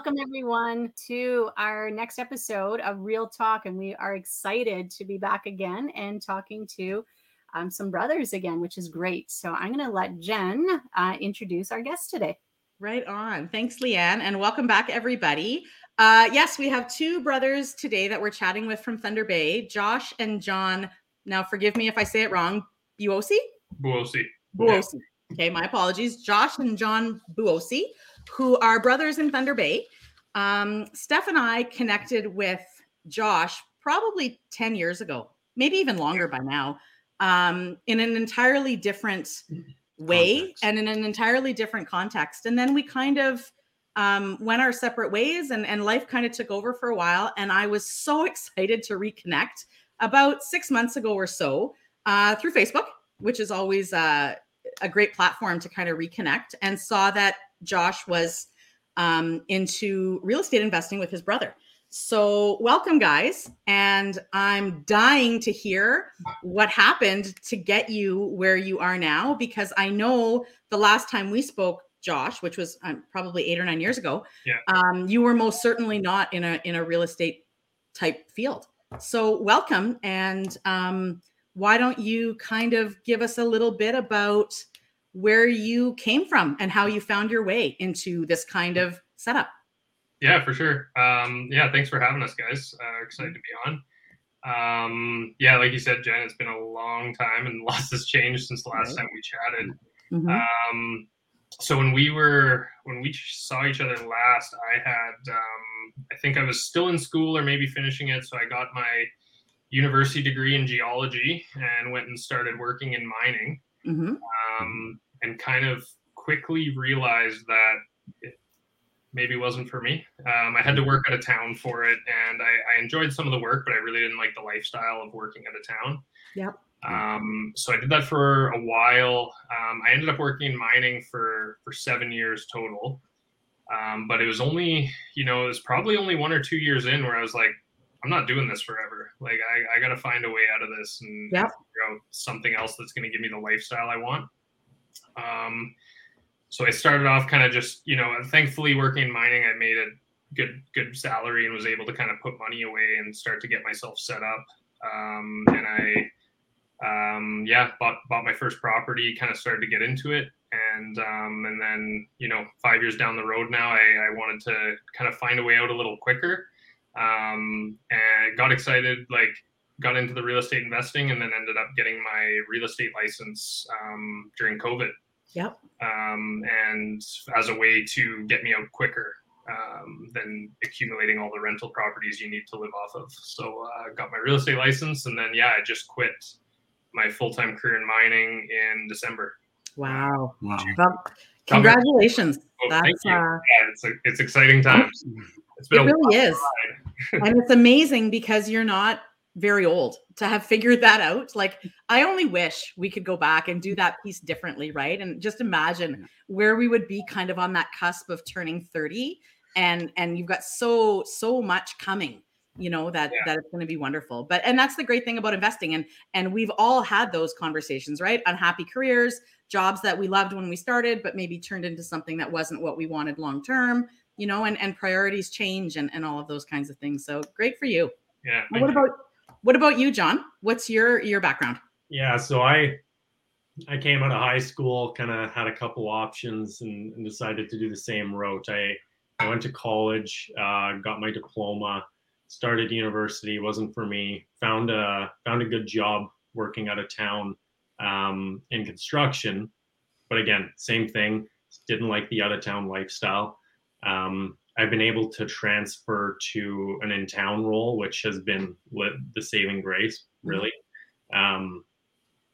Hello, welcome everyone to our next episode of Real Talk. And we are excited to be back again and talking to um, some brothers again, which is great. So I'm going to let Jen uh, introduce our guest today. Right on. Thanks, Lee-Anne. And welcome back, everybody. Uh, yes, we have two brothers today that we're chatting with from Thunder Bay, Josh and Jon. Now, forgive me if I say it wrong. Buosi? Buosi. Buosi. Okay, my apologies. Josh and Jon Buosi, who are brothers in Thunder Bay. Um, Steff and I connected with Josh probably 10 years ago, maybe even longer by now, um, in an entirely different way context. and in an entirely different context. And then we kind of um, went our separate ways and, and life kind of took over for a while. And I was so excited to reconnect about six months ago or so uh, through Facebook, which is always uh, a great platform to kind of reconnect, and saw that Josh was um, into real estate investing with his brother. So, welcome, guys. And I'm dying to hear what happened to get you where you are now, because I know the last time we spoke, Josh, which was um, probably eight or nine years ago, yeah. um, you were most certainly not in a in a real estate type field. So, welcome. And um, why don't you kind of give us a little bit about where you came from and how you found your way into this kind of setup? Yeah, for sure. Um, yeah, thanks for having us, guys. Uh, excited to be on. Um, yeah, like you said, Jen, it's been a long time and lots has changed since the last right. time we chatted. Mm-hmm. Um, so when we were when we saw each other last, I had um, I think I was still in school or maybe finishing it, so I got my university degree in geology and went and started working in mining. Mm-hmm. Um, and kind of quickly realized that it maybe wasn't for me. Um, I had to work out of town for it, and I, I, enjoyed some of the work, but I really didn't like the lifestyle of working out of town. Yep. Um, so I did that for a while. Um, I ended up working in mining for for seven years total. Um, but it was only, you know, it was probably only one or two years in where I was like, I'm not doing this forever. Like I, I got to find a way out of this and yep. figure out something else that's going to give me the lifestyle I want. Um, so I started off kind of just, you know, thankfully working in mining, I made a good, good salary and was able to kind of put money away and start to get myself set up. Um, and I, um, yeah, bought, bought my first property, kind of started to get into it. And, um, and then, you know, five years down the road now, I, I wanted to kind of find a way out a little quicker. Um, and got excited, like got into the real estate investing and then ended up getting my real estate license um, during COVID. Yep. Um, and as a way to get me out quicker um, than accumulating all the rental properties you need to live off of. So I uh, got my real estate license and then, yeah, I just quit my full time career in mining in December. Wow. Wow. Well, congratulations. Well, That's, uh, yeah, it's, a, it's exciting times. it really is. and it's amazing because you're not very old to have figured that out. Like, I only wish we could go back and do that piece differently, right? And just imagine where we would be kind of on that cusp of turning 30 and and you've got so so much coming you know that yeah. that it's going to be wonderful but and that's the great thing about investing and and we've all had those conversations right unhappy careers jobs that we loved when we started but maybe turned into something that wasn't what we wanted long term you know and and priorities change and and all of those kinds of things so great for you yeah what about what about you, Jon? What's your your background? Yeah, so I I came out of high school, kind of had a couple options, and, and, decided to do the same route. I I went to college, uh, got my diploma, started university. wasn't for me. Found a found a good job working out of town um, in construction, but again, same thing. Didn't like the out of town lifestyle. Um, I've been able to transfer to an in town role, which has been the saving grace, mm-hmm. really. Um,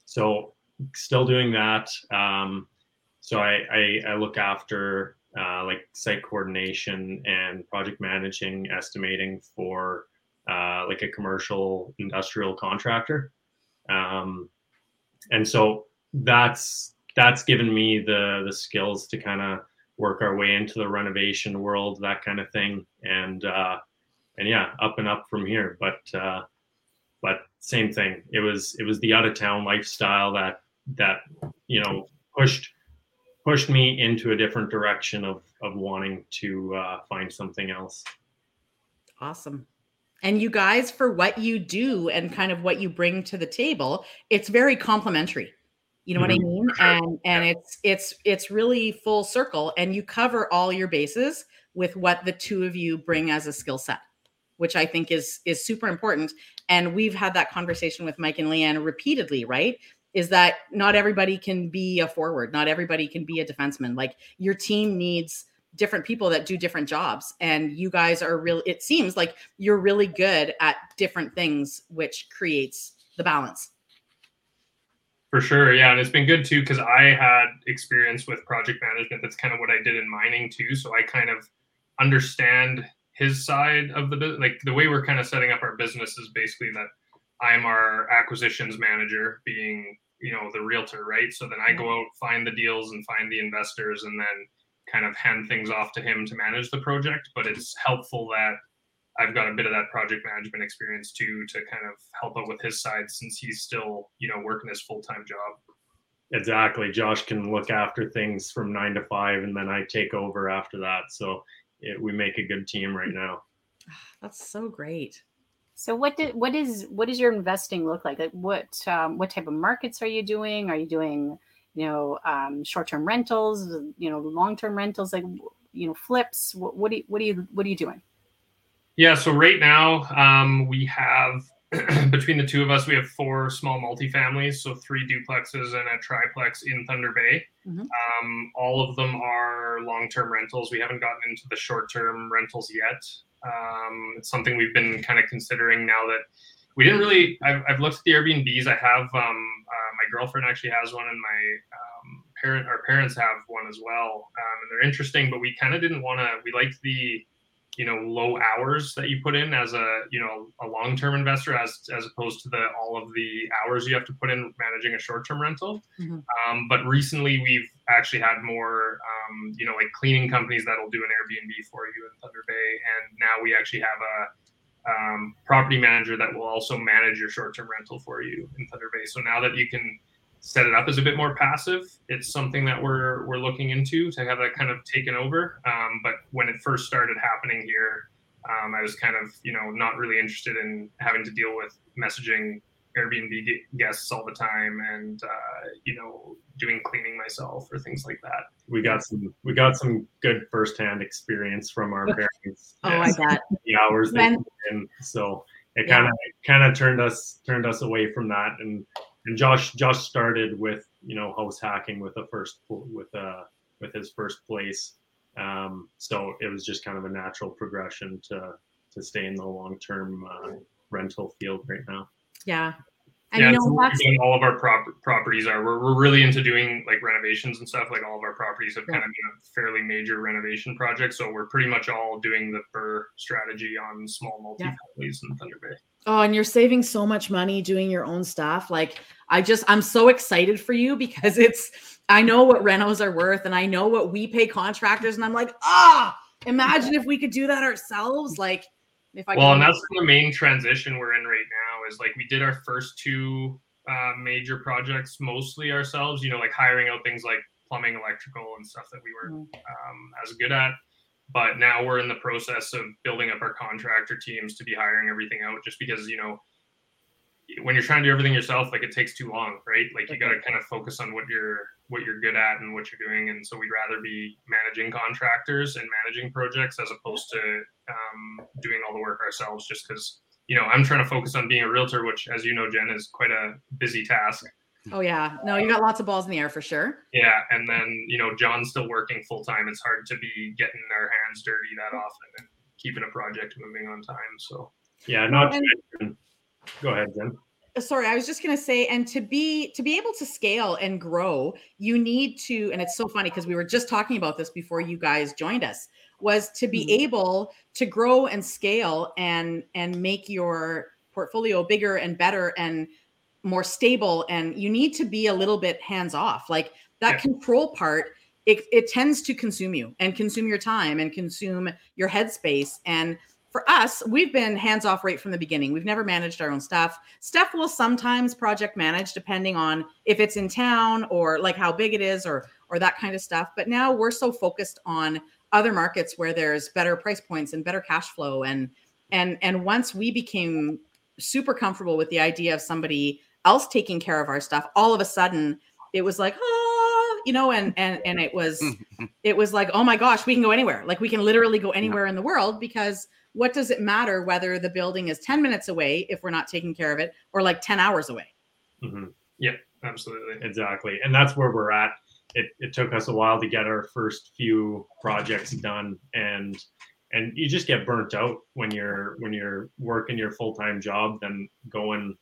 so, still doing that. Um, so, I, I, I, look after uh, like site coordination and project managing, estimating for uh, like a commercial industrial contractor. Um, and so that's that's given me the the skills to kind of work our way into the renovation world, that kind of thing, and uh, and yeah, up and up from here. But uh, but same thing. It was it was the out of town lifestyle that that you know pushed pushed me into a different direction of of wanting to uh, find something else. Awesome. And you guys, for what you do and kind of what you bring to the table, it's very complimentary. You know mm-hmm. what I mean? And and it's it's it's really full circle, and you cover all your bases with what the two of you bring as a skill set, which I think is is super important. And we've had that conversation with Mike and Lee-Anne repeatedly, right? Is that not everybody can be a forward, not everybody can be a defenseman. Like your team needs different people that do different jobs and you guys are real it seems like you're really good at different things which creates the balance for sure. Yeah and it's been good too because i had experience with project management. That's kind of what i did in mining too so i kind of understand his side of the business like the way we're kind of setting up our business is basically that i'm our acquisitions manager being you know the realtor right? So then i go mm-hmm. out find the deals and find the investors and then kind of hand things off to him to manage the project, but it's helpful that I've got a bit of that project management experience too to kind of help out with his side since he's still, you know, working his full time job. Exactly. Josh can look after things from nine to five, and then I take over after that. So it, we make a good team right now. That's so great. So what did what is what does your investing look like? Like what um, what type of markets are you doing? Are you doing you know, um, short-term rentals, you know, long-term rentals, like you know, flips. What, what do you, what do you what are you doing? Yeah, so right now um, we have between the two of us, we have four small multifamilies, so three duplexes and a triplex in Thunder Bay. Mm-hmm. Um, all of them are long-term rentals. We haven't gotten into the short-term rentals yet. Um, it's something we've been kind of considering now that we didn't really. I've, I've looked at the Airbnbs. I have um, uh, my girlfriend actually has one, and my um, parent, our parents have one as well, um, and they're interesting. But we kind of didn't want to. We liked the, you know, low hours that you put in as a, you know, a long-term investor, as as opposed to the all of the hours you have to put in managing a short-term rental. Mm-hmm. Um, but recently, we've actually had more, um, you know, like cleaning companies that'll do an Airbnb for you in Thunder Bay, and now we actually have a um, property manager that will also manage your short-term rental for you in Thunder Bay. So now that you can set it up as a bit more passive, it's something that we're we're looking into to have that kind of taken over. Um, but when it first started happening here, um, I was kind of you know not really interested in having to deal with messaging Airbnb guests all the time and uh, you know doing cleaning myself or things like that. We got some we got some good firsthand experience from our parents. oh, I bet the hours they put in. So it kind of yeah. kind of turned us turned us away from that and and Josh Josh started with you know house hacking with a first with uh with his first place. Um, so it was just kind of a natural progression to to stay in the long term uh, rental field right now. Yeah. And yeah, you know, all of our prop- properties are. We're, we're really into doing like renovations and stuff. Like all of our properties have yeah. kind of been a fairly major renovation project. So we're pretty much all doing the BRRRR strategy on small multi yeah. in Thunder Bay. Oh, and you're saving so much money doing your own stuff. Like I just I'm so excited for you because it's I know what renos are worth and I know what we pay contractors and I'm like, ah, imagine if we could do that ourselves. Like if I well, and that's the main transition we're in right now is like we did our first two uh, major projects mostly ourselves. You know, like hiring out things like plumbing, electrical, and stuff that we were mm. um, as good at. But now we're in the process of building up our contractor teams to be hiring everything out, just because you know when you're trying to do everything yourself, like it takes too long, right? Like you got to kind of focus on what you're what you're good at and what you're doing. And so we'd rather be managing contractors and managing projects as opposed to um, doing all the work ourselves. Just because you know I'm trying to focus on being a realtor, which, as you know, Jen, is quite a busy task. Oh yeah, no, you got lots of balls in the air for sure. Yeah, and then you know Jon's still working full time. It's hard to be getting our hands dirty that often and keeping a project moving on time. So yeah, not. And- Go ahead, Jen. Uh, sorry, I was just going to say, and to be to be able to scale and grow, you need to. And it's so funny because we were just talking about this before you guys joined us. Was to be mm-hmm. able to grow and scale and and make your portfolio bigger and better and more stable. And you need to be a little bit hands off. Like that yeah. control part, it, it tends to consume you and consume your time and consume your headspace and for us, we've been hands off right from the beginning. We've never managed our own stuff. Steff will sometimes project manage depending on if it's in town or like how big it is or or that kind of stuff. But now we're so focused on other markets where there's better price points and better cash flow and and and once we became super comfortable with the idea of somebody else taking care of our stuff all of a sudden it was like oh you know and and and it was it was like oh my gosh we can go anywhere like we can literally go anywhere in the world because what does it matter whether the building is 10 minutes away if we're not taking care of it or like 10 hours away hmm Yeah, absolutely. Exactly. And that's where we're at. It, it took us a while to get our first few projects done and and you just get burnt out when you're when you're working your full-time job then going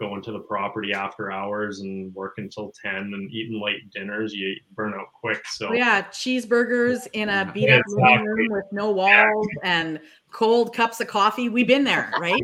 going to the property after hours and working till 10 and eating late dinners you burn out quick so Oh, yeah, cheeseburgers in a beat up living exactly. room with no walls and cold cups of coffee. We've been there, right?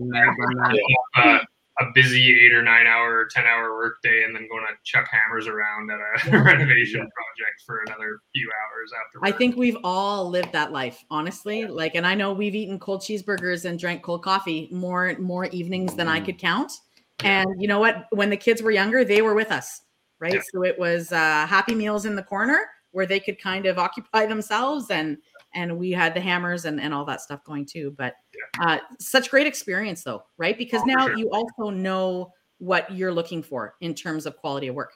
Uh, a busy eight or nine hour, or 10 hour workday, and then going to chuck hammers around at a Yeah. renovation Yeah. project for another few hours after. I think we've all lived that life, honestly. Like, and I know we've eaten cold cheeseburgers and drank cold coffee more more evenings than I could count. And you know what? When the kids were younger, they were with us, right? Yeah. So it was uh, happy meals in the corner where they could kind of occupy themselves, and and we had the hammers and and all that stuff going too. But uh, such great experience, though, right? Because Oh, now sure. you also know what you're looking for in terms of quality of work.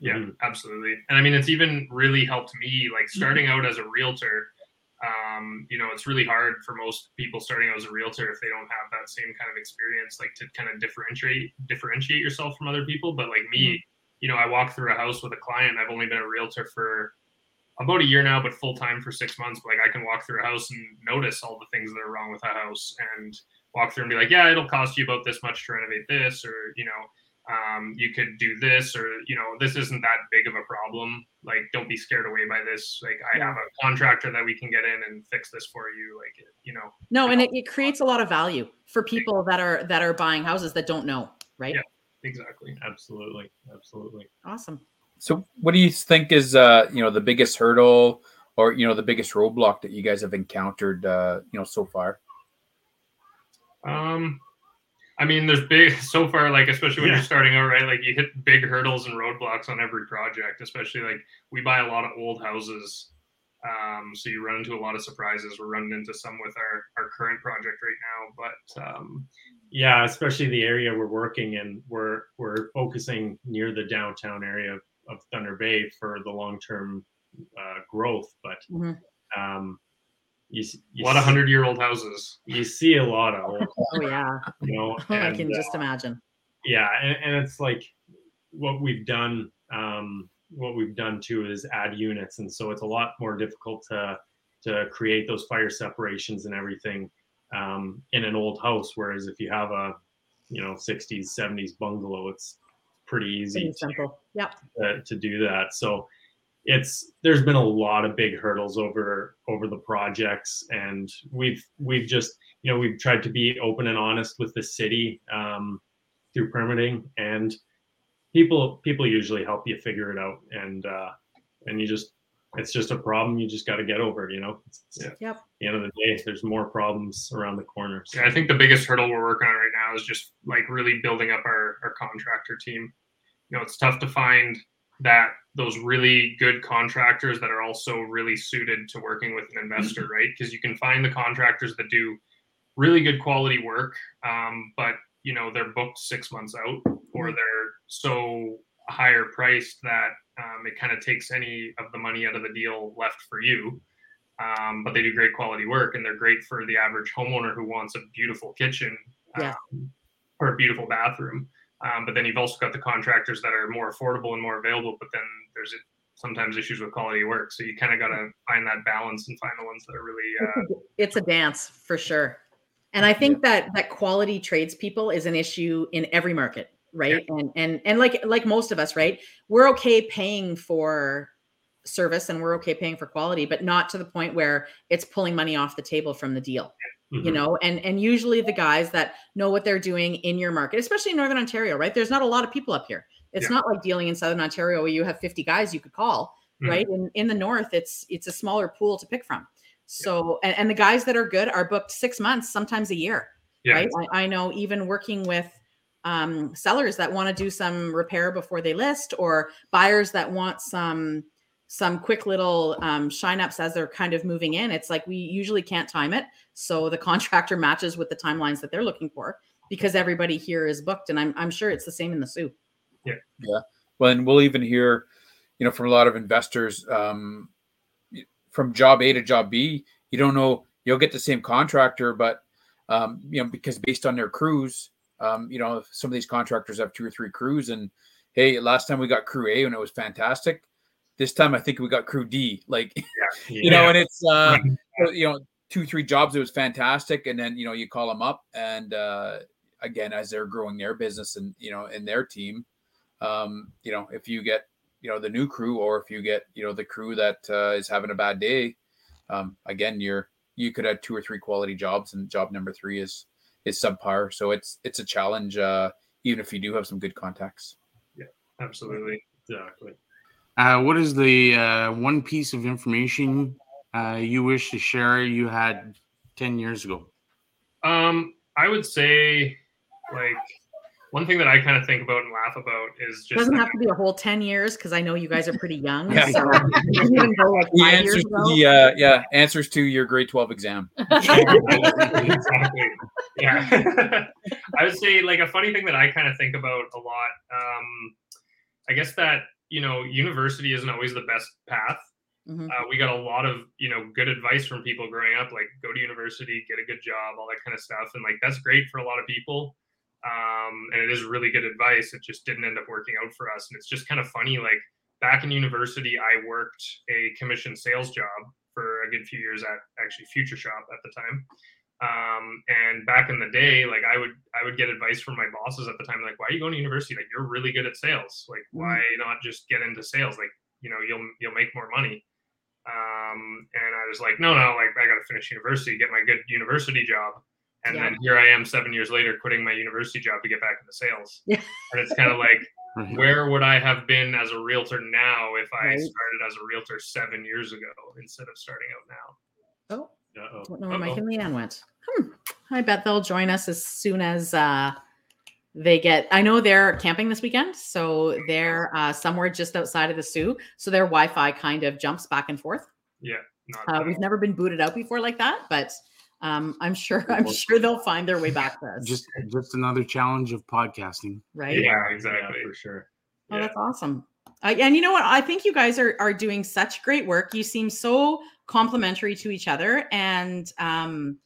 Yeah, Mhm. absolutely. And I mean, it's even really helped me, like starting out as a realtor. Um, you know, it's really hard for most people starting out as a realtor if they don't have that same kind of experience, like to kind of differentiate differentiate yourself from other people. But like me, you know, I walk through a house with a client. I've only been a realtor for about a year now, but full time for six months. But like I can walk through a house and notice all the things that are wrong with a house and walk through and be like, yeah, it'll cost you about this much to renovate this, or you know, um, you could do this or you know this isn't that big of a problem like don't be scared away by this like i Yeah. have a contractor that we can get in and fix this for you like you know No, and it, it creates a lot of value for people that are that are buying houses that don't know, right? Yeah. exactly absolutely absolutely Awesome. So, what do you think is uh, you know the biggest hurdle or you know the biggest roadblock that you guys have encountered uh, you know so far? um i mean there's big so far like especially when Yeah. you're starting out right like you hit big hurdles and roadblocks on every project especially like we buy a lot of old houses um, so you run into a lot of surprises we're running into some with our our current project right now but um, yeah especially the area we're working in we're we're focusing near the downtown area of, of thunder bay for the long-term uh, growth but Mhm. um you, s- a you lot of hundred year old houses you see a lot of old, Oh yeah, you know I and, can uh, just imagine. yeah and, and it's like what we've done um what we've done too is add units and so it's a lot more difficult to to create those fire separations and everything um in an old house whereas if you have a you know 60s 70s bungalow it's pretty easy Pretty to, simple. Yep. uh, to do that so it's there's been a lot of big hurdles over over the projects and we've we've just you know we've tried to be open and honest with the city um, through permitting and people people usually help you figure it out and uh and you just it's just a problem you just got to get over you know it's, Yeah. Yep. at the end of the day there's more problems around the corner so. Yeah, I think the biggest hurdle we're working on right now is just like really building up our, our contractor team. You know, it's tough to find that those really good contractors that are also really suited to working with an investor, right? Because you can find the contractors that do really good quality work, um, but you know they're booked six months out, or they're so higher priced that um, it kind of takes any of the money out of the deal left for you um, but they do great quality work and they're great for the average homeowner who wants a beautiful kitchen Yeah. um, or a beautiful bathroom. Um, but then you've also got the contractors that are more affordable and more available, but then there's sometimes issues with quality work. So you kind of got to find that balance and find the ones that are really, uh, It's a dance for sure. And I think that that quality tradespeople is an issue in every market, right? And and and like like most of us, right? We're okay paying for service and we're okay paying for quality, but not to the point where it's pulling money off the table from the deal. You Mhm. know and and usually the guys that know what they're doing in your market especially in northern ontario right? There's not a lot of people up here. It's Yeah. not like dealing in southern ontario where you have 50 guys you could call Mhm. right? In, in the north it's it's a smaller pool to pick from. So and, and the guys that are good are booked six months sometimes a year yeah, right? I, I know even working with um, sellers that want to do some repair before they list or buyers that want some some quick little um, shine ups as they're kind of moving in. It's like we usually can't time it. So the contractor matches with the timelines that they're looking for because everybody here is booked. And I'm, I'm sure it's the same in the Soo. Yeah. Yeah. Well, and we'll even hear, you know, from a lot of investors um, from job A to job B, you don't know, you'll get the same contractor, but, um, you know, because based on their crews, um, you know, some of these contractors have two or three crews and, hey, last time we got crew A and it was fantastic this time I think we got crew D. Like, yeah. you know, and it's uh, you know, two three jobs. It was fantastic, and then you know you call them up, and uh, again as they're growing their business and you know in their team, um, you know, if you get you know the new crew, or if you get you know the crew that uh, is having a bad day, um, again you're you could have two or three quality jobs, and job number three is is subpar. So it's it's a challenge, uh, even if you do have some good contacts. Yeah, absolutely, exactly. Uh, what is the uh, one piece of information uh, you wish to share you had 10 years ago? Um, I would say, like, one thing that I kind of think about and laugh about is just doesn't have to be a whole 10 years because I know you guys are pretty young. yeah. So like the answers to the, uh, yeah, answers to your grade 12 exam. exactly. Yeah. I would say, like, a funny thing that I kind of think about a lot. Um, I guess that you know, university isn't always the best path. Mm-hmm. Uh, we got a lot of you know good advice from people growing up, like go to university, get a good job, all that kind of stuff, and like that's great for a lot of people. Um, and it is really good advice. It just didn't end up working out for us, and it's just kind of funny. Like back in university, I worked a commission sales job for a good few years at actually Future Shop at the time. Um, and back in the day, like I would I would get advice from my bosses at the time, like, why are you going to university? Like you're really good at sales. Like, mm. why not just get into sales? Like, you know, you'll you'll make more money. Um, and I was like, no, no, like I gotta finish university, get my good university job. And yeah. then here I am seven years later quitting my university job to get back into sales. Yeah. And it's kind of like where would I have been as a realtor now if I right. started as a realtor seven years ago instead of starting out now? Oh, uh-oh. Don't know where Uh-oh. Mike and Lee-Anne went. Hmm. I bet they'll join us as soon as uh, they get. I know they're camping this weekend, so they're uh, somewhere just outside of the Soo. So their Wi-Fi kind of jumps back and forth. Yeah, uh, we've never been booted out before like that, but um, I'm sure I'm sure they'll find their way back to us. Just just another challenge of podcasting, right? Yeah, exactly yeah, for sure. Oh, yeah. that's awesome. Uh, and you know what? I think you guys are are doing such great work. You seem so complementary to each other and um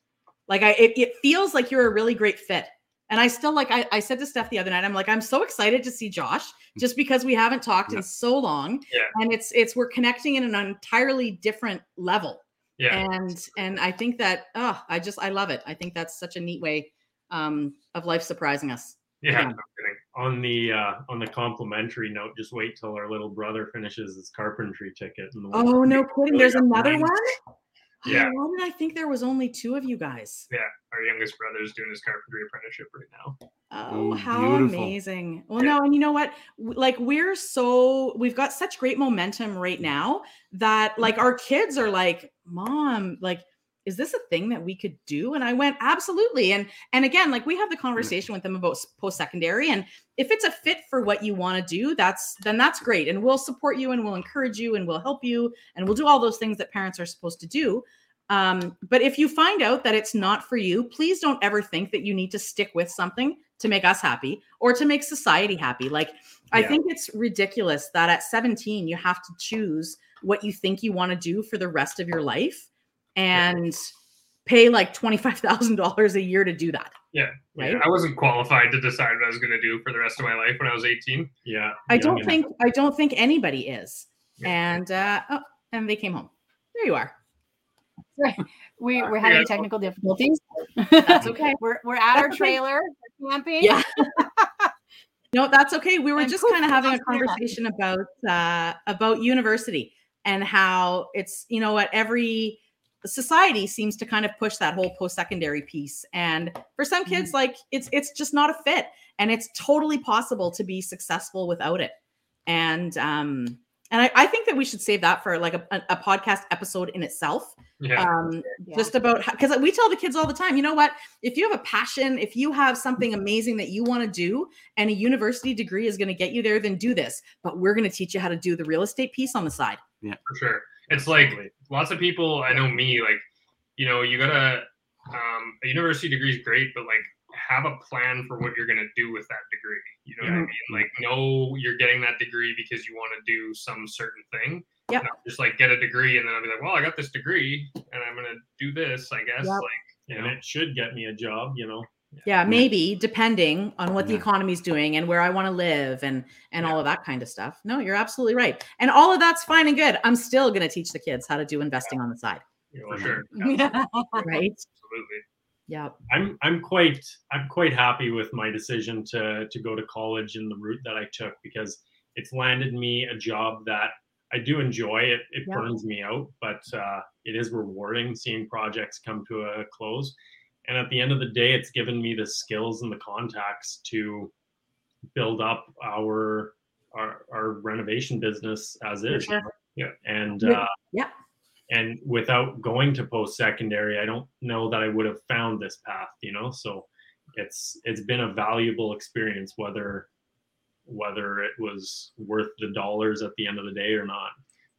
like i it, it, feels like you're a really great fit and i still like I, I said to steff the other night i'm like i'm so excited to see josh just because we haven't talked yeah. in so long yeah. and it's it's we're connecting in an entirely different level yeah and and i think that oh i just i love it i think that's such a neat way um of life surprising us yeah, yeah. No on the uh, on the complimentary note, just wait till our little brother finishes his carpentry ticket. oh no, kidding! There's another one. Yeah. why did I think there was only two of you guys? Yeah, our youngest brother is doing his carpentry apprenticeship right now. Oh, how Beautiful. amazing! Well, yeah. no, and you know what? Like we're so we've got such great momentum right now that like our kids are like, "Mom, like is this a thing that we could do and i went absolutely and and again like we have the mm. conversation with them about post-secondary and if it's a fit for what you want to do that's then that's great and we'll support you and we'll encourage you and we'll help you and we'll do all those things that parents are supposed to do um, but if you find out that it's not for you please don't ever think that you need to stick with something to make us happy or to make society happy like yeah. i think it's ridiculous that at 17 you have to choose what you think you want to do for the rest of your life and pay like $25,000 a year to do that. Yeah. Right. Yeah. I wasn't qualified to decide what I was going to do for the rest of my life when I was 18. Yeah. I don't think, I don't think anybody is. Yeah. And, uh, oh, and they came home. There you are. Right. We, we're having yeah. technical difficulties. That's okay. we're, we're at our trailer camping. Yeah. no, that's okay. We were and just kind of having a conversation about, uh, about university and how it's, you know, at every, society seems to kind of push that whole post-secondary piece and for some mm-hmm. kids like it's it's just not a fit and it's totally possible to be successful without it and um And I, I think that we should save that for like a, a, a podcast episode in itself. Yeah. Um, Yeah. just about because we tell the kids all the time, you know what? If you have a passion, if you have something amazing that you want to do, and a university degree is going to get you there, then do this. But we're going to teach you how to do the real estate piece on the side. Yeah for sure. It's like lots of people. I know me. Like, you know, you gotta. Um, a university degree is great, but like, have a plan for what you're gonna do with that degree. You know what I mean? Like, know you're getting that degree because you want to do some certain thing. Yeah. Just like get a degree and then I'll be like, well, I got this degree and I'm gonna do this. I guess. Yep. Like, you and know, it should get me a job, you know. Yeah, maybe depending on what the Yeah. economy's doing and where I want to live and and Yeah. all of that kind of stuff. No, you're absolutely right. And all of that's fine and good. I'm still going to teach the kids how to do investing on the side. You for sure. Right? Absolutely. Yeah. I'm I'm quite I'm quite happy with my decision to to go to college and the route that I took because it's landed me a job that I do enjoy. It it Yeah. burns me out, but uh, it is rewarding seeing projects come to a close. And at the end of the day, it's given me the skills and the contacts to build up our our, our renovation business as is. sure. Yeah, and Yeah. uh, Yeah. and without going to post secondary i don't know that i would have found this path you know so it's it's been a valuable experience whether whether it was worth the dollars at the end of the day or not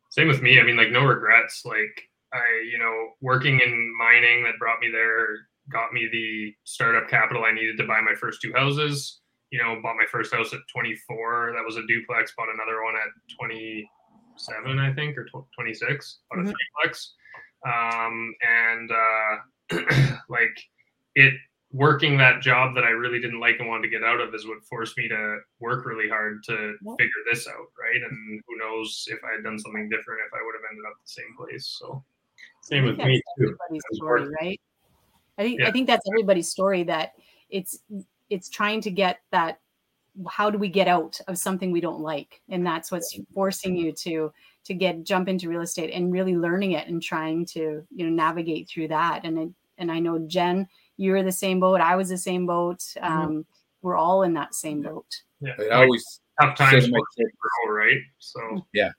Same with me. I mean, like no regrets. Like I, you know, working in mining that brought me there, got me the startup capital I needed to buy my first two houses. You know, bought my first house at 24. That was a duplex. Bought another one at 27, I think, or 26. Bought Mhm. a threeplex. Um, and uh, like it working that job that I really didn't like and wanted to get out of is what forced me to work really hard to Yep. figure this out, right? And who knows if I had done something different, if I would have ended up the same place. So same with me too everybody's It was story, right? I think I think that's everybody's story that it's it's trying to get that how do we get out of something we don't like? And that's what's forcing you to to get jump into real estate and really learning it and trying to you know navigate through that. And it, and I know Jen you were the same boat. I was the same boat. Um we're all in that same boat. Yeah, I always tough times to my kids, grow, right? So yeah,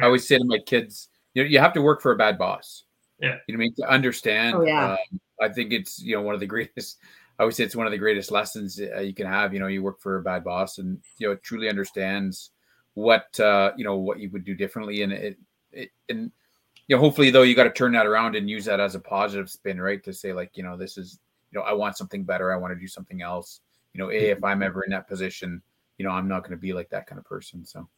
I always say to my kids, you know, you have to work for a bad boss. Yeah. You know, what I mean, to understand. Oh, yeah. um, I think it's you know one of the greatest. I would say it's one of the greatest lessons uh, you can have. You know, you work for a bad boss, and you know, it truly understands what uh, you know what you would do differently, and it, it and you know, hopefully though, you got to turn that around and use that as a positive spin, right? To say like, you know, this is you know, I want something better. I want to do something else. You know, a if I'm ever in that position, you know, I'm not going to be like that kind of person. So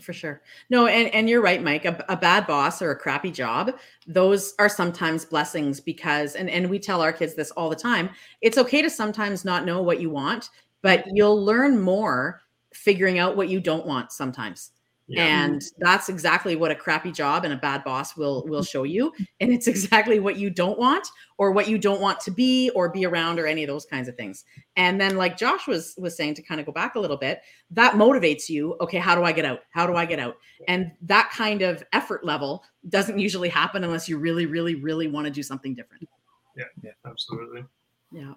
For sure. No, and, and you're right, Mike. A, a bad boss or a crappy job, those are sometimes blessings because, and, and we tell our kids this all the time it's okay to sometimes not know what you want, but you'll learn more figuring out what you don't want sometimes. Yeah. And that's exactly what a crappy job and a bad boss will will mm-hmm. show you. And it's exactly what you don't want or what you don't want to be or be around or any of those kinds of things. And then like Josh was was saying to kind of go back a little bit, that motivates you. Okay, how do I get out? How do I get out? And that kind of effort level doesn't usually happen unless you really, really, really want to do something different. Yeah, yeah, absolutely. Yeah.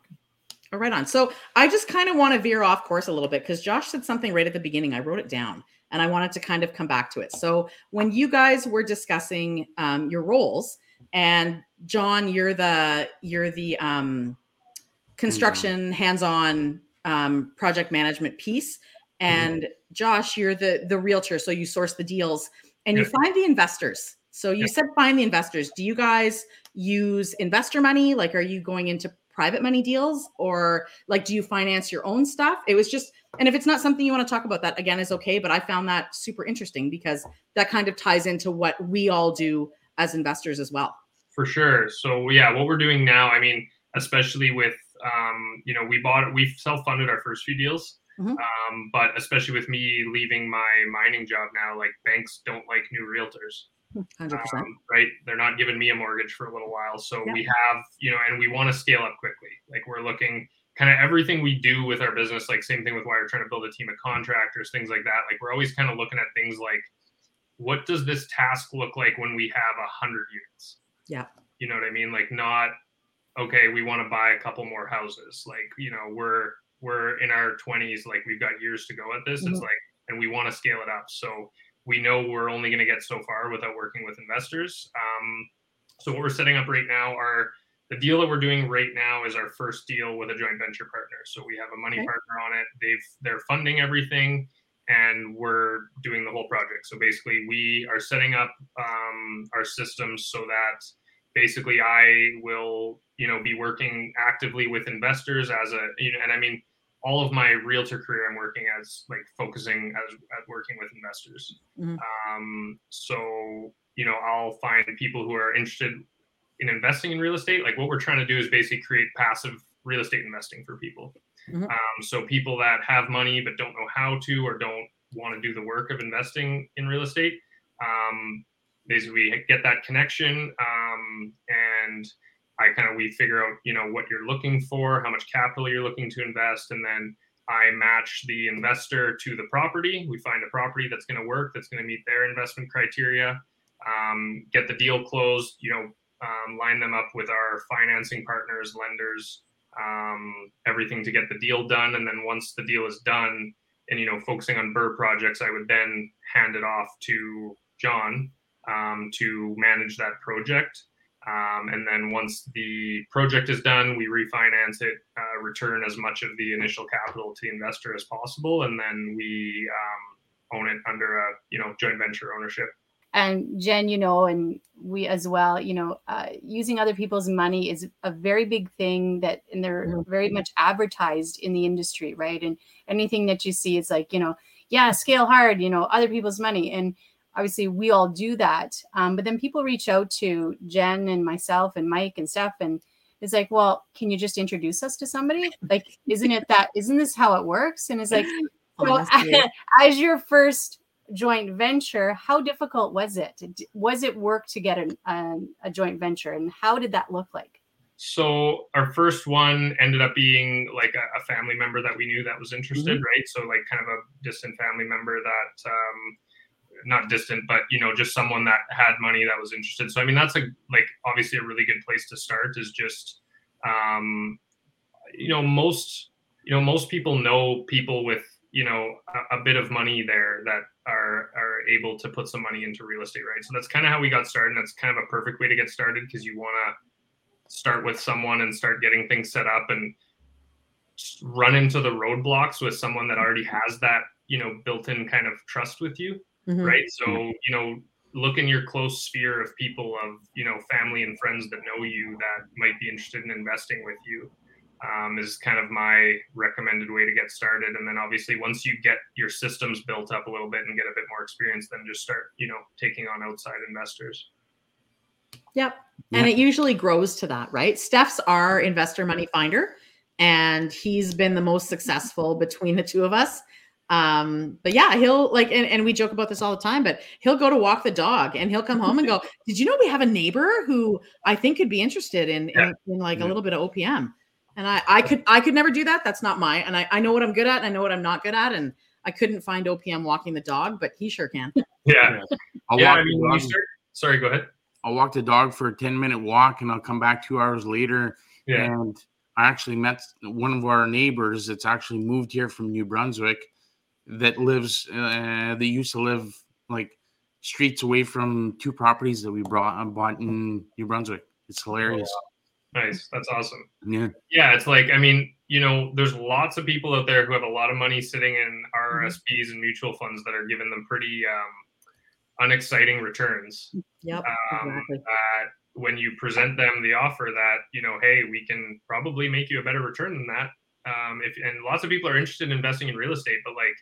All right on. So I just kind of want to veer off course a little bit because Josh said something right at the beginning. I wrote it down and I wanted to kind of come back to it. So when you guys were discussing um, your roles, and Jon, you're the you're the um, construction hands-on um, project management piece, and Josh, you're the the realtor. So you source the deals and you find the investors. So you said find the investors. Do you guys use investor money? Like, are you going into private money deals or like, do you finance your own stuff? It was just, and if it's not something you want to talk about, that again is okay. But I found that super interesting because that kind of ties into what we all do as investors as well. For sure. So yeah, what we're doing now, I mean, especially with um, you know, we bought we self-funded our first few deals. Mhm. Um, but especially with me leaving my mining job now, like banks don't like new realtors. 100%. um, right? They're not giving me a mortgage for a little while. So Yeah. we have, you know, and we want to scale up quickly. Like we're looking kind of everything we do with our business, like same thing with why we're trying to build a team of contractors, things like that. Like we're always kind of looking at things like, what does this task look like when we have a hundred units? Yeah. You know what I mean? Like not, okay, we want to buy a couple more houses. Like, you know, we're, we're in our 20s, like we've got years to go at this. It's Mhm. like, and we want to scale it up. So we know we're only going to get so far without working with investors. Um, so what we're setting up right now are the deal that we're doing right now is our first deal with a joint venture partner. So we have a money Okay. partner on it. They've they're funding everything, and we're doing the whole project. So basically, we are setting up um, our systems so that basically I will you know be working actively with investors as a you know, and I mean all of my realtor career I'm working as like focusing as at working with investors. Mhm. Um, so you know I'll find people who are interested in investing in real estate. Like what we're trying to do is basically create passive real estate investing for people. Mhm. Um, so people that have money but don't know how to or don't want to do the work of investing in real estate. Um, basically, we get that connection, um, and I kind of we figure out you know what you're looking for, how much capital you're looking to invest, and then I match the investor to the property. We find a property that's going to work, that's going to meet their investment criteria. Um, get the deal closed. You know, um, line them up with our financing partners, lenders, um, everything to get the deal done. And then once the deal is done, and you know, focusing on BRRRR projects, I would then hand it off to Jon um, to manage that project. Um, and then once the project is done, we refinance it, uh, return as much of the initial capital to the investor as possible, and then we um, own it under a you know joint venture ownership. and jen you know and we as well you know uh, using other people's money is a very big thing that and they're Mhm. very much advertised in the industry right and anything that you see is like you know yeah scale hard you know other people's money and obviously we all do that um, but then people reach out to jen and myself and mike and steff and it's like well can you just introduce us to somebody like isn't it that isn't this how it works and it's like so as your first joint venture, how difficult was it? Was it work to get an, um, a joint venture, and how did that look like? So our first one ended up being like a, a family member that we knew that was interested, right? So like kind of a distant family member that um not distant, but you know, just someone that had money that was interested. So I mean that's a like obviously a really good place to start is just um you know, most you know, most people know people with, you know, a, a bit of money there that are are able to put some money into real estate, right? So that's kind of how we got started. And that's kind of a perfect way to get started because you want to start with someone and start getting things set up and run into the roadblocks with someone that already has that you know built-in kind of trust with you Mhm. right so you know look in your close sphere of people of you know family and friends that know you that might be interested in investing with you um, is kind of my recommended way to get started and then obviously once you get your systems built up a little bit and get a bit more experience then just start you know taking on outside investors Yep. And it usually grows to that, right? Steff's our investor money finder, and he's been the most successful between the two of us. Um, but yeah, he'll like, and, and we joke about this all the time, but he'll go to walk the dog and he'll come home and go, Did you know we have a neighbor who I think could be interested in, Yeah. in, in like Yeah. a little bit of OPM? And I, I could, I could never do that. That's not my, and I, I know what I'm good at and I know what I'm not good at. And I couldn't find OPM walking the dog, but he sure can. yeah I'll yeah walk i the mean you dog- start sorry go ahead I'll walk the dog for a 10 minute walk and I'll come back two hours later. yeah And I actually met one of our neighbors that's actually moved here from New Brunswick that lives, uh, they used to live like streets away from two properties that we brought uh, bought in New Brunswick. It's hilarious. nice that's awesome Yeah. yeah it's like i mean you know there's lots of people out there who have a lot of money sitting in rrsps and mutual funds that are giving them pretty um, unexciting returns Yep. um, Exactly. that when you present them the offer that you know hey we can probably make you a better return than that um, if and lots of people are interested in investing in real estate but like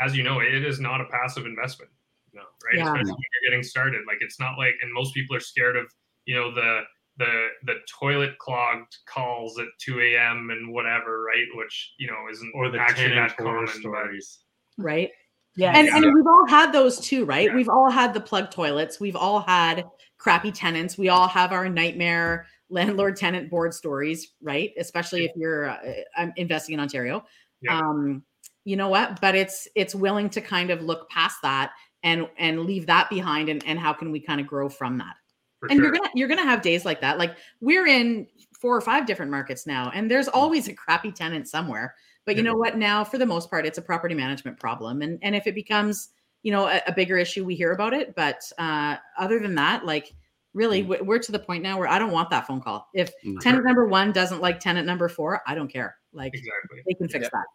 as you know it is not a passive investment No. right Yeah. especially when you're getting started like it's not like and most people are scared of you know the the the toilet clogged calls at 2 a.m and whatever right which you know isn't Or the actually tenant that horror common but stories. Right. Yeah, And, and we've all had those too, right? Yeah. We've all had the plug toilets. We've all had crappy tenants. We all have our nightmare landlord tenant board stories, right? Especially if you're uh, investing in Ontario. Yeah. Um, you know what? But it's it's willing to kind of look past that and and leave that behind, and and how can we kind of grow from that? for and sure. you're gonna you're gonna have days like that. Like we're in four or five different markets now, and there's always a crappy tenant somewhere. But you know what? Now, for the most part, it's a property management problem, and and if it becomes you know a, a bigger issue we hear about it but uh other than that like really Mm. we- we're to the point now where i don't want that phone call if Mm. tenant number one doesn't like tenant number four i don't care like exactly. they can fix Yeah. that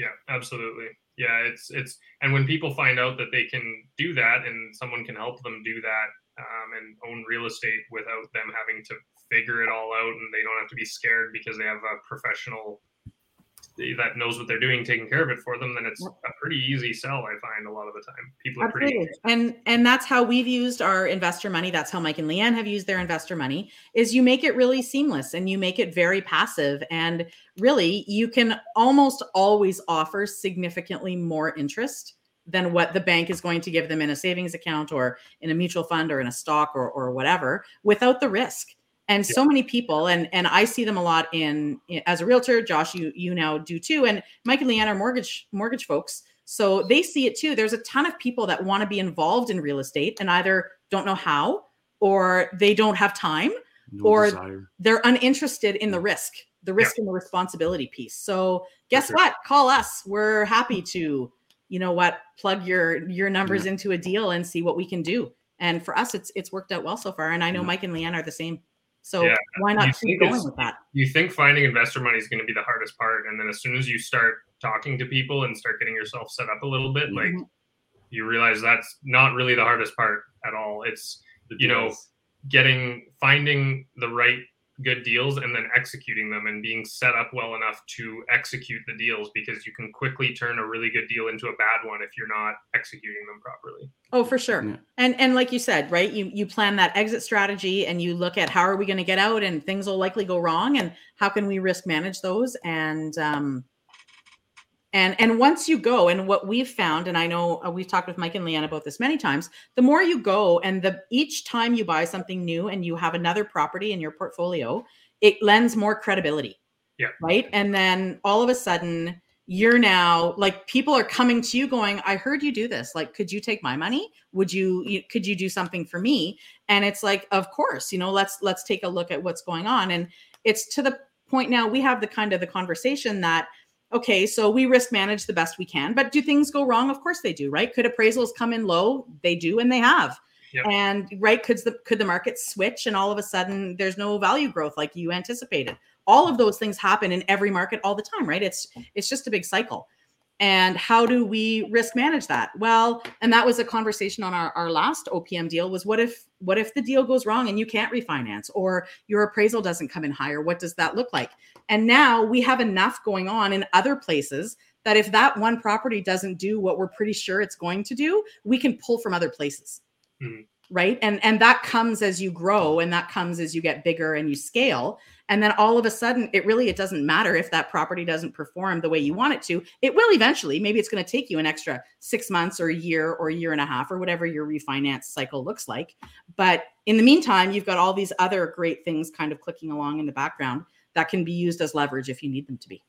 Yeah, absolutely. Yeah, it's it's and when people find out that they can do that and someone can help them do that um, and own real estate without them having to figure it all out and they don't have to be scared because they have a professional that knows what they're doing taking care of it for them, then it's a pretty easy sell. I find a lot of the time people are pretty And and that's how we've used our investor money. That's how Mike and Lee-Anne have used their investor money. Is you make it really seamless and you make it very passive. And really, you can almost always offer significantly more interest than what the bank is going to give them in a savings account or in a mutual fund or in a stock or or whatever without the risk. And so many people, and and I see them a lot in as a realtor. Josh, you you now do too, and Mike and Lee-Anne are mortgage mortgage folks. So they see it too. There's a ton of people that want to be involved in real estate and either don't know how or they don't have time No or- desire. they're uninterested in the risk, the risk and the responsibility piece. So guess sure. what? Call us. We're happy to, you know what, plug your your numbers into a deal and see what we can do. And for us, it's it's worked out well so far. And I know Yeah. Mike and Lee-Anne are the same. So Yeah. why not think keep going with that? you think finding investor money is going to be the hardest part and then as soon as you start talking to people and start getting yourself set up a little bit like Mhm. you realize that's not really the hardest part at all it's You know, getting finding the right good deals and then executing them and being set up well enough to execute the deals because you can quickly turn a really good deal into a bad one if you're not executing them properly Oh, for sure. Yeah. And and like you said, right? You you plan that exit strategy and you look at how are we going to get out and things will likely go wrong and how can we risk manage those and um and and once you go and what we've found and I know uh, we've talked with Mike and Lee-Anne about this many times, the more you go and the each time you buy something new and you have another property in your portfolio, it lends more credibility. Yeah. Right? And then all of a sudden you're now like people are coming to you going i heard you do this like could you take my money would you, you could you do something for me and it's like of course you know let's let's take a look at what's going on and it's to the point now we have the kind of the conversation that okay so we risk manage the best we can but do things go wrong? Of course they do right? Could appraisals come in low? They do and they have. Yep. and right could the could the market switch and all of a sudden there's no value growth like you anticipated? All of those things happen in every market all the time right? It's it's just a big cycle. And how do we risk manage that? Well and that was a conversation on our, our last opm deal was what if what if the deal goes wrong and you can't refinance or your appraisal doesn't come in higher? What does that look like and now we have enough going on in other places that if that one property doesn't do what we're pretty sure it's going to do we can pull from other places. Mhm. right? And and that comes as you grow and that comes as you get bigger and you scale. And then all of a sudden it really it doesn't matter if that property doesn't perform the way you want it to. It will eventually. Maybe it's going to take you an extra six months or a year or a year and a half or whatever your refinance cycle looks like. But in the meantime you've got all these other great things kind of clicking along in the background that can be used as leverage if you need them to be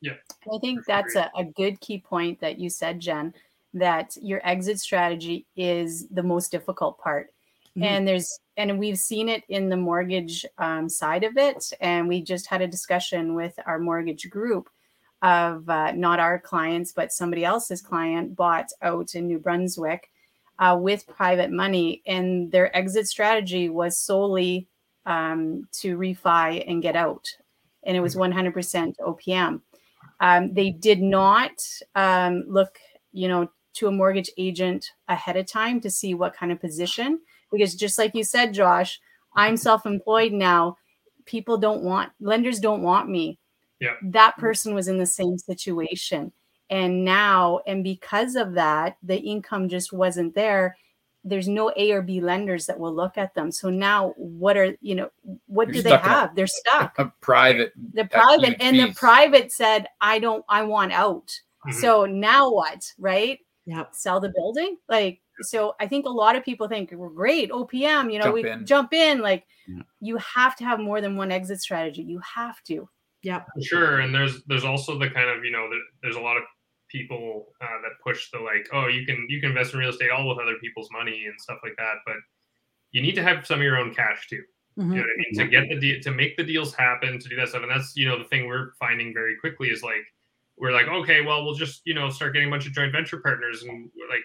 Yeah. I think that's a, a good key point that you said, Jen, that your exit strategy is the most difficult part. Mhm. And there's, and we've seen it in the mortgage um, side of it. And we just had a discussion with our mortgage group of uh, not our clients, but somebody else's client bought out in New Brunswick uh, with private money. And their exit strategy was solely um, to refi and get out. And it was 100% OPM. Um, they did not um, look, you know, to a mortgage agent ahead of time to see what kind of position, because just like you said, Josh, I'm self-employed now. People don't want lenders don't want me. Yeah. That person was in the same situation. And now, and because of that, the income just wasn't there. There's no A or B lenders that will look at them. So now, what are you know? What You're do they stuck in a- have? They're stuck a private the private huge and the private said i don't i want out Mhm. so now what right Yep. sell the building like so i think a lot of people think we're great opm you know Jump we in. jump in like Yeah. you have to have more than one exit strategy you have to Yep. Sure, and there's there's also the kind of you know there's a lot of people uh, that push the like oh you can you can invest in real estate all with other people's money and stuff like that, but you need to have some of your own cash too. You know what I mean? To get the deal, to make the deals happen, to do that stuff, and that's you know the thing we're finding very quickly is like we're like, okay, well, we'll just you know start getting a bunch of joint venture partners, and like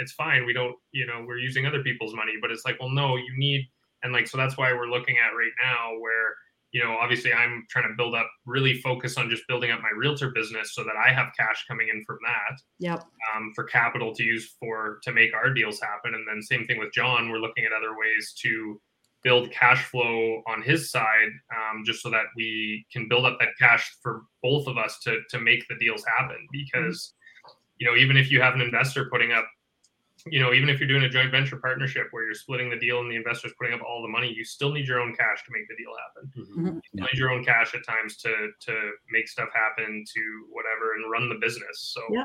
it's fine. We don't, you know, we're using other people's money, but it's like, well, no, you need, and like so that's why we're looking at right now where you know, obviously I'm trying to build up, really focus on just building up my realtor business so that I have cash coming in from that. Yep. Um, for capital to use for to make our deals happen, and then same thing with Jon. We're looking at other ways to build cash flow on his side, um, just so that we can build up that cash for both of us to to make the deals happen. Because, you know, even if you have an investor putting up you know, even if you're doing a joint venture partnership where you're splitting the deal and the investor's putting up all the money, you still need your own cash to make the deal happen. Mm-hmm. You still need your own cash at times to to make stuff happen, to whatever, and run the business. So yeah.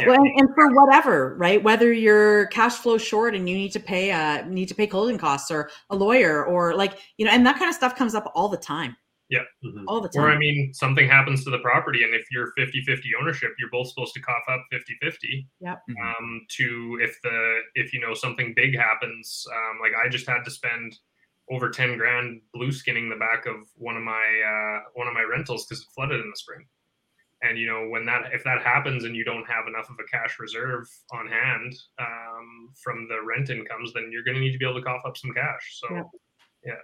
Yeah. Well, and, and, for whatever, right? Whether you're cash flow short and you need to pay uh need to pay closing costs or a lawyer or like you know, and that kind of stuff comes up all the time. Yeah. Mm-hmm. All the time. Or I mean, something happens to the property, and if you're 50 50 ownership, you're both supposed to cough up 50 50. Yep. Um, to if the, if you know, something big happens, um, like I just had to spend over 10 grand blue skinning the back of one of my, uh, one of my rentals because it flooded in the spring. And, you know, when that, if that happens and you don't have enough of a cash reserve on hand um, from the rent incomes, then you're going to need to be able to cough up some cash. So, yep. yeah.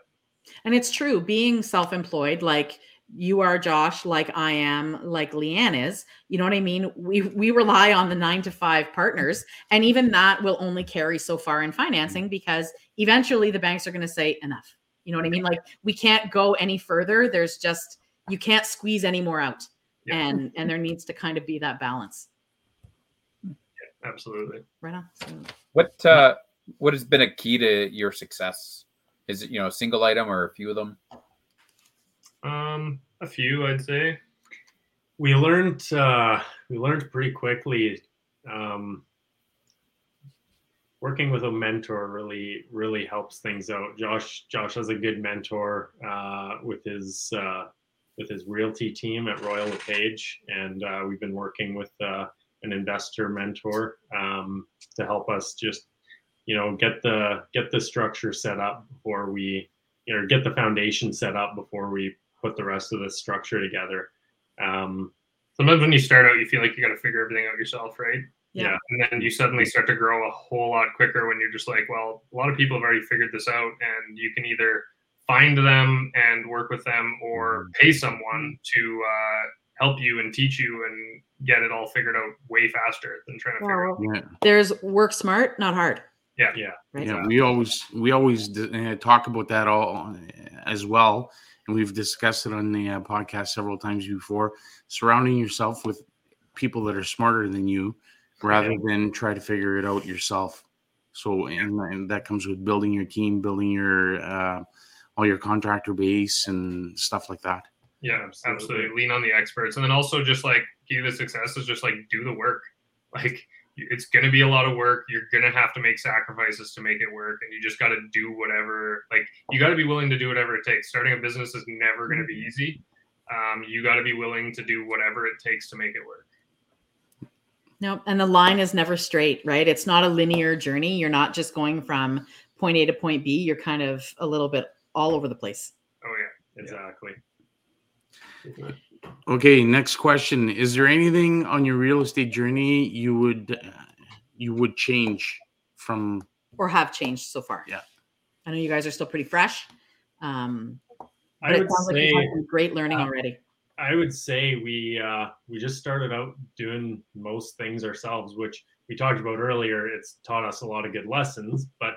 And it's true, being self employed, like you are Josh, like I am, like Lee-Anne is, you know what I mean? We we rely on the nine to five partners, and even that will only carry so far in financing because eventually the banks are going to say enough. You know what I mean? Like we can't go any further. There's just you can't squeeze any more out. Yeah. And and there needs to kind of be that balance. Yeah, absolutely. Right on. So, what uh what has been a key to your success is it you know a single item or a few of them? Um, a few, I'd say. We learned uh, we learned pretty quickly. Um, working with a mentor really really helps things out. Josh Josh has a good mentor uh, with his uh, with his realty team at Royal LePage, and uh, we've been working with uh, an investor mentor um, to help us just you know get the get the structure set up before we you know get the foundation set up before we put the rest of the structure together um, sometimes when you start out you feel like you got to figure everything out yourself right yeah. and then you suddenly start to grow a whole lot quicker when you're just like well a lot of people have already figured this out and you can either find them and work with them or mm-hmm. pay someone to uh, help you and teach you and get it all figured out way faster than trying to figure well, it out. There's work smart, not hard. Yeah, yeah, right? yeah. We always we always uh, talk about that all uh, as well, and we've discussed it on the uh, podcast several times before. Surrounding yourself with people that are smarter than you, rather than try to figure it out yourself. So, and, and that comes with building your team, building your uh, all your contractor base and stuff like that. Yeah, absolutely. absolutely. Lean on the experts, and then also just like key to success is just like do the work. Like it's going to be a lot of work. You're going to have to make sacrifices to make it work, and you just got to do whatever. Like you got to be willing to do whatever it takes. Starting a business is never going to be easy. Um, you got to be willing to do whatever it takes to make it work. No, and the line is never straight, right? It's not a linear journey. You're not just going from point A to point B. You're kind of a little bit all over the place. Oh yeah, exactly. Yeah. Okay, next question. Is there anything on your real estate journey you would uh, you would change from or have changed so far? Yeah. I know you guys are still pretty fresh. Um I would say like great learning uh, already. I would say we uh we just started out doing most things ourselves, which we talked about earlier. It's taught us a lot of good lessons, but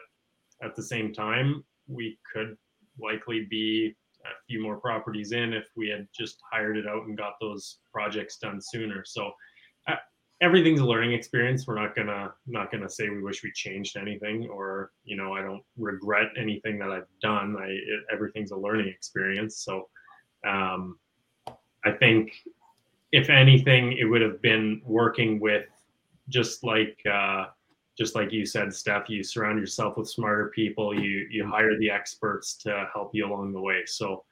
at the same time, we could likely be a few more properties in if we had just hired it out and got those projects done sooner. So uh, everything's a learning experience. We're not gonna not gonna say we wish we changed anything or you know I don't regret anything that I've done. I it, everything's a learning experience. So um, I think if anything, it would have been working with just like uh, just like you said, Steff, you surround yourself with smarter people. You you hire the experts to help you along the way. So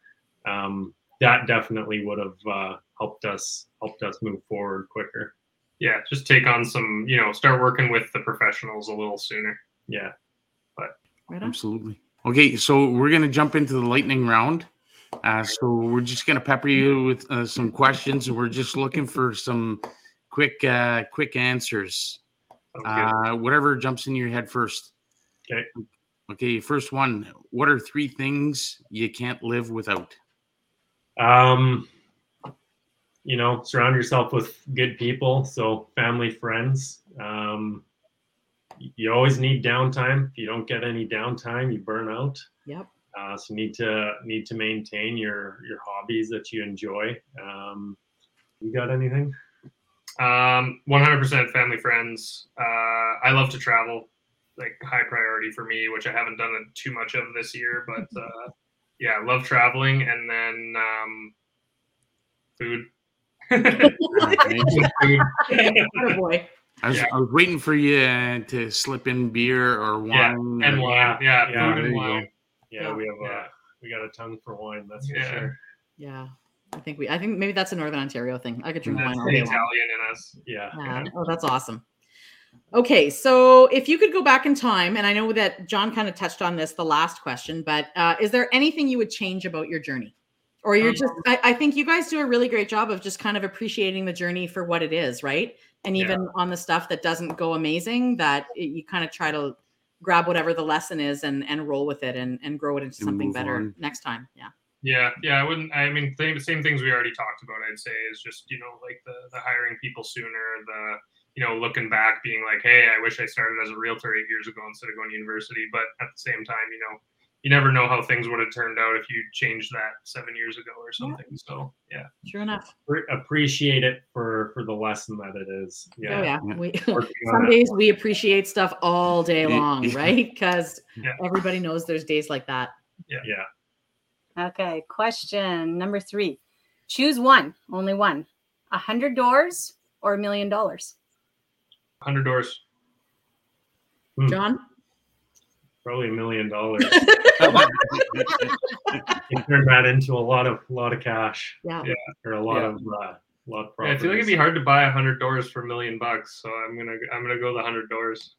um, that definitely would have uh, helped us helped us move forward quicker. Yeah, just take on some, you know, start working with the professionals a little sooner. Yeah, but right absolutely. Okay, so we're gonna jump into the lightning round. Uh, so we're just gonna pepper you with uh, some questions, and we're just looking for some quick, uh, quick answers. Sounds good. Uh, whatever jumps in your head first. Okay. Okay. First one. What are three things you can't live without? Um, you know, surround yourself with good people. So family, friends. Um, you always need downtime. If you don't get any downtime, you burn out. Yep. Uh, so need to need to maintain your your hobbies that you enjoy. Um, you got anything? Um, 100% family friends. Uh, I love to travel, like high priority for me, which I haven't done it too much of this year, but uh, yeah, I love traveling. And then um, food. Food. Oh boy. I was, Yeah. I was waiting for you uh, to slip in beer or Yeah, wine. and wine. Yeah, Yeah, food and wine. Yeah, Yeah. we have Yeah. uh, we got a tongue for wine. That's for Yeah. sure. Yeah. I think we I think maybe that's a Northern Ontario thing. I could drink That's wine all the day long. Italian in us. Yeah. Yeah. Oh, that's awesome. Okay, so if you could go back in time, and I know that Jon kind of touched on this the last question, but uh, is there anything you would change about your journey? Or you're just, I, I think you guys do a really great job of just kind of appreciating the journey for what it is, right? And Yeah. even on the stuff that doesn't go amazing, that it, you kind of try to grab whatever the lesson is and and roll with it and and grow it into And something better on. next time. Yeah. Yeah, yeah, I wouldn't. I mean, same same things we already talked about. I'd say is just you know like the the hiring people sooner, the you know looking back, being like, hey, I wish I started as a realtor eight years ago instead of going to university. But at the same time, you know, you never know how things would have turned out if you changed that seven years ago or something. So yeah, sure enough. Pre- appreciate it for for the lesson that it is. Oh yeah. Yeah. We Working on some it. days we appreciate stuff all day long, right? Because Yeah. everybody knows there's days like that. Yeah, yeah. Okay, question number three. Choose one, only one. A hundred doors or a million dollars. hundred doors. Hmm. Jon? Probably a million dollars. You turn that into a lot of lot of cash Yeah. Yeah. or a lot Yeah. of uh, lot of Yeah, I feel like it'd be hard to buy a hundred doors for a million bucks. So I'm gonna I'm gonna go the hundred doors.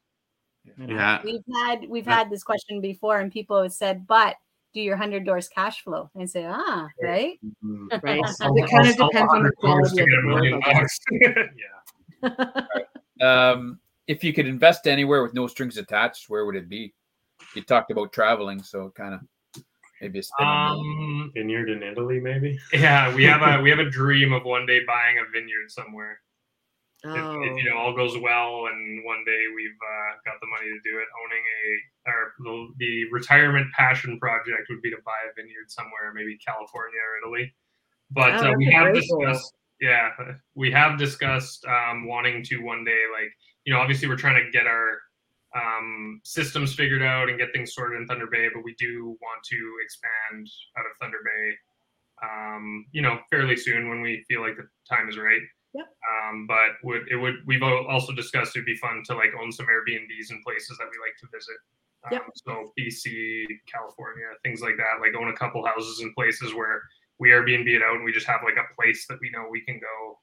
yeah. We've had we've Yeah. had this question before, and people have said, "But do your hundred doors cash flow?" And say, "Ah, right." Mhm. Right. I'll- it kind of depends on the 100 quality of the door, million I guess. bucks. yeah. Um, if you could invest anywhere with no strings attached, where would it be? You talked about traveling, so kind of maybe a spin on that. um, Vineyard in Italy, maybe. yeah, we have a we have a dream of one day buying a vineyard somewhere. If, Oh. if you know all goes well, and one day we've uh, got the money to do it, owning a or the, the retirement passion project would be to buy a vineyard somewhere, maybe California or Italy. But Oh, uh, we have goal. discussed, yeah, we have discussed um, wanting to one day, like you know, obviously we're trying to get our um, systems figured out and get things sorted in Thunder Bay, but we do want to expand out of Thunder Bay, um, you know, fairly soon when we feel like the time is right. Yep. Um, but would it would we've also discussed it'd be fun to like own some Airbnbs in places that we like to visit. Um, Yep. So BC, California, things like that. Like own a couple houses in places where we Airbnb it out and we just have like a place that we know we can go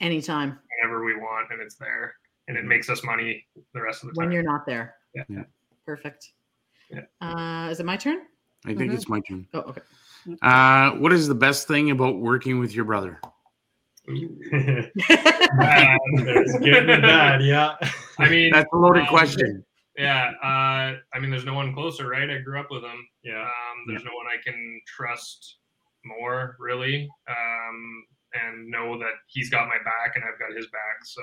Anytime whenever we want and it's there and it Mhm. makes us money the rest of the time when you're not there. Yeah. Yeah. Perfect. Yeah. Uh, is it my turn? I think Mhm. it's my turn. Oh, okay. Uh, what is the best thing about working with your brother? There's good and bad. Yeah. I mean, That's a loaded um, question. Yeah, uh, I mean, there's no one closer, right? I grew up with him. Yeah. Um, there's no one I can trust more, really, um, and know that he's got my back and I've got his back. So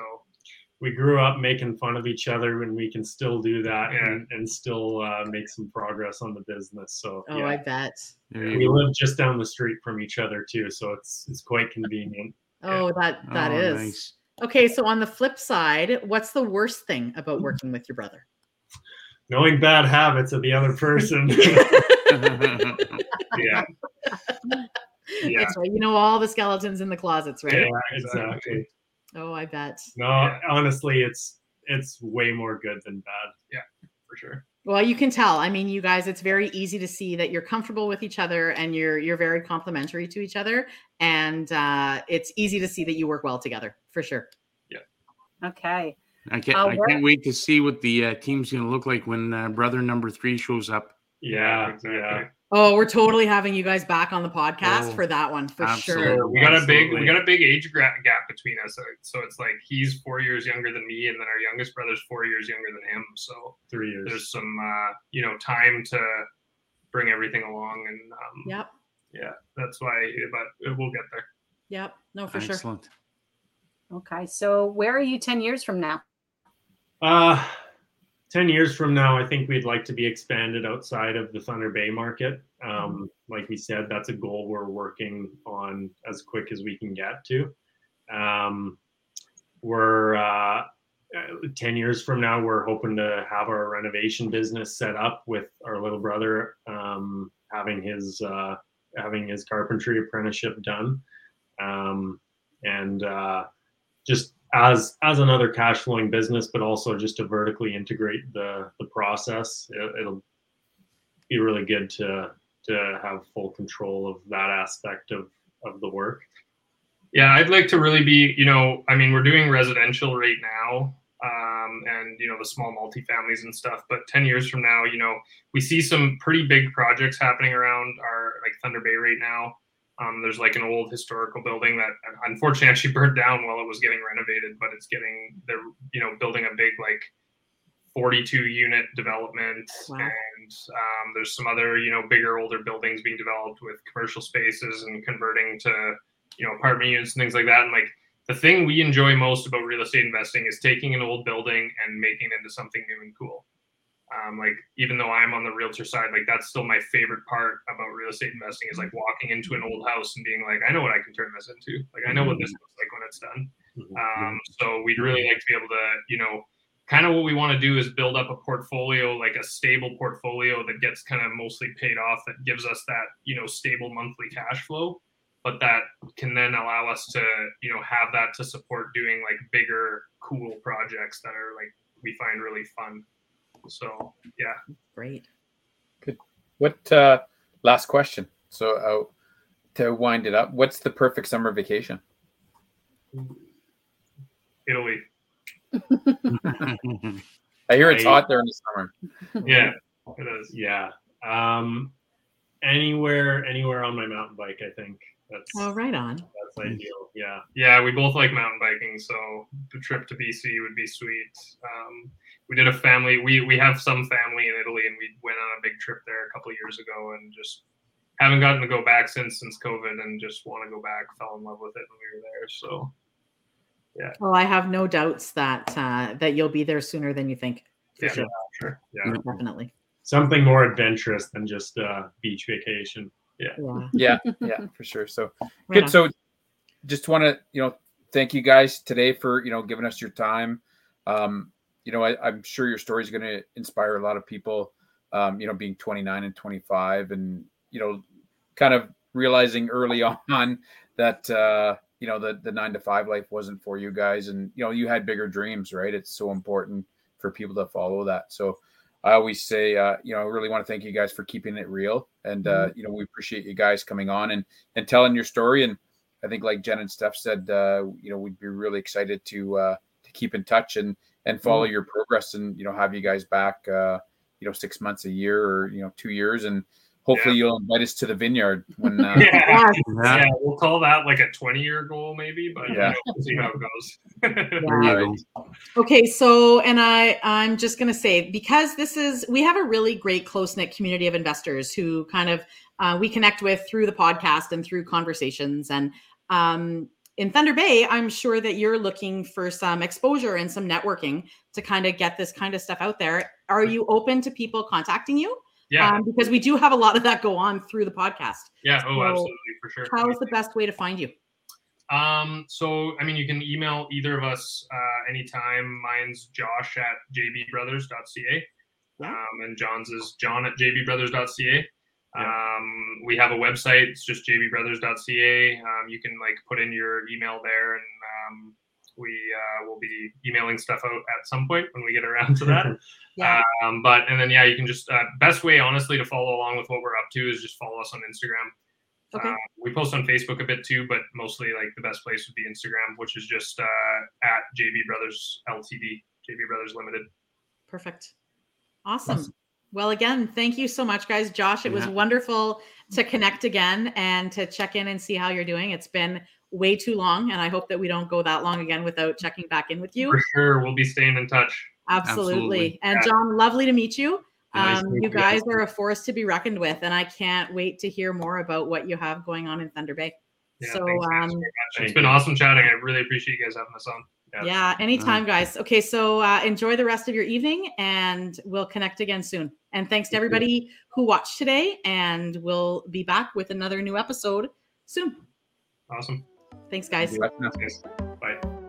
we grew up making fun of each other and we can still do that Yeah. and, and still uh, make some progress on the business so Oh, yeah. I bet. There we live just down the street from each other too so it's it's quite convenient Oh, that that Oh, is nice. Okay, so on the flip side, what's the worst thing about mm. working with your brother? knowing bad habits of the other person yeah, Yeah. That's right. You know all the skeletons in the closets, right? yeah exactly. exactly Oh, I bet. no Yeah. honestly it's it's way more good than bad Yeah, for sure. Well, you can tell. I mean, you guys, it's very easy to see that you're comfortable with each other and you're you're very complimentary to each other, and uh, it's easy to see that you work well together for sure. Yeah. Okay. I can't. Uh, I can't wait to see what the uh, team's going to look like when uh, brother number three shows up. yeah exactly. yeah Oh, we're totally having you guys back on the podcast Oh, for that one for absolutely. sure. we got a big we got a big age gra- gap between us. So- So it's like he's four years younger than me, and then our youngest brother's four years younger than him. So Three years. there's some uh, you know time to bring everything along, and um, Yep. yeah, that's why. But we'll get there. Yep. No, for sure. Excellent. Okay. So where are you 10 years from now? Uh, 10 years from now, I think we'd like to be expanded outside of the Thunder Bay market. Um, like we said, that's a goal we're working on as quick as we can get to. Um, we're uh, uh, 10 years from now, we're hoping to have our renovation business set up with our little brother um, having his uh, having his carpentry apprenticeship done. Um, and uh, just as as another cash flowing business, but also just to vertically integrate the the process. It, it'll be really good to to have full control of that aspect of of the work. Yeah, I'd like to really be, you know, I mean, we're doing residential right now, um, and you know, the small multifamilies and stuff. But ten years from now, you know, we see some pretty big projects happening around our like Thunder Bay right now. Um, there's like an old historical building that unfortunately actually burned down while it was getting renovated, but it's getting they're you know building a big like 42 unit development. Wow. and um, there's some other you know bigger older buildings being developed with commercial spaces and converting to you know apartment units and things like that. And like the thing we enjoy most about real estate investing is taking an old building and making it into something new and cool um, like even though i'm on the realtor side like that's still my favorite part about real estate investing is like walking into an old house and being like i know what i can turn this into. Like i know what this looks like when it's done. Um, so we'd really like to be able to, you know, kind of what we want to do is build up a portfolio, like a stable portfolio that gets kind of mostly paid off, that gives us that, you know, stable monthly cash flow, but that can then allow us to, you know, have that to support doing like bigger, cool projects that are like we find really fun. So yeah, Great. Good. What uh, last question? So uh, to wind it up, what's the perfect summer vacation? Italy. I hear it's I- hot there in the summer. Yeah, it is. Yeah. Um, anywhere, anywhere on my mountain bike, I think that's Oh, right on. that's ideal. Yeah. Yeah, we both like mountain biking, so the trip to BC would be sweet. Um, we did a family. We we have some family in Italy, and we went on a big trip there a couple of years ago, and just haven't gotten to go back since since COVID, and just want to go back. Fell in love with it when we were there. So Yeah. Well, I have no doubts that uh, that you'll be there sooner than you think. For yeah, sure. sure. Yeah. Definitely. Something more adventurous than just a beach vacation. Yeah. Yeah, yeah, for sure. So Right good. on. So just want to you know thank you guys today for you know giving us your time. Um, you know, I, I'm sure your story is going to inspire a lot of people. Um, you know, being 29 and 25, and you know, kind of realizing early on that uh, you know the the nine to five life wasn't for you guys, and you know you had bigger dreams, right? It's so important for people to follow that. So I always say, uh, you know, I really want to thank you guys for keeping it real, and uh, you know, we appreciate you guys coming on and and telling your story. And I think, like Jen and Steff said, uh, you know, we'd be really excited to uh, to keep in touch and and follow your progress, and you know, have you guys back, uh, you know, six months, a year, or you know, two years, and hopefully you'll invite us to the vineyard when. Uh, Yeah. Yeah. Yeah, we'll call that like a 20 year goal, maybe, but Yeah. you know, we'll see how it goes. There Right. Okay, so and I I'm just going to say because this is we have a really great close knit community of investors who kind of uh, we connect with through the podcast and through conversations and um, in Thunder Bay, I'm sure that you're looking for some exposure and some networking to kind of get this kind of stuff out there. Are you open to people contacting you? Yeah, Um, because we do have a lot of that go on through the podcast. yeah, oh, absolutely, for sure. How is the best way to find you? Um, so I mean, you can email either of us uh, anytime. Mine's Josh at jbbrothers.ca, Yeah. um, and Jon's is Jon at jbbrothers.ca. Yeah. Um, we have a website. It's just jbbrothers.ca. Um, you can like put in your email there, and um, we uh, will be emailing stuff out at some point when we get around to that. Yeah. Um, but and then yeah, you can just uh, best way honestly to follow along with what we're up to is just follow us on Instagram. Okay. Uh, we post on Facebook a bit too, but mostly like the best place would be Instagram, which is just uh, at JB Brothers Ltd, JB Brothers Limited. Perfect. Awesome. Well, again, thank you so much, guys. Josh, it was wonderful to connect again and to check in and see how you're doing. It's been way too long, and I hope that we don't go that long again without checking back in with you. For sure, we'll be staying in touch. Absolutely. Absolutely. And Yeah. Jon, lovely to meet you. Nice Um, to you you guys guys. are a force to be reckoned with, and I can't wait to hear more about what you have going on in Thunder Bay. Yeah, so, um, very It's been awesome chatting. I really appreciate you guys having us on. Yeah. yeah, anytime, guys. Okay, so uh, enjoy the rest of your evening, and we'll connect again soon. And thanks to everybody who watched today, and we'll be back with another new episode soon. Awesome. Thanks, guys. Thanks. Bye.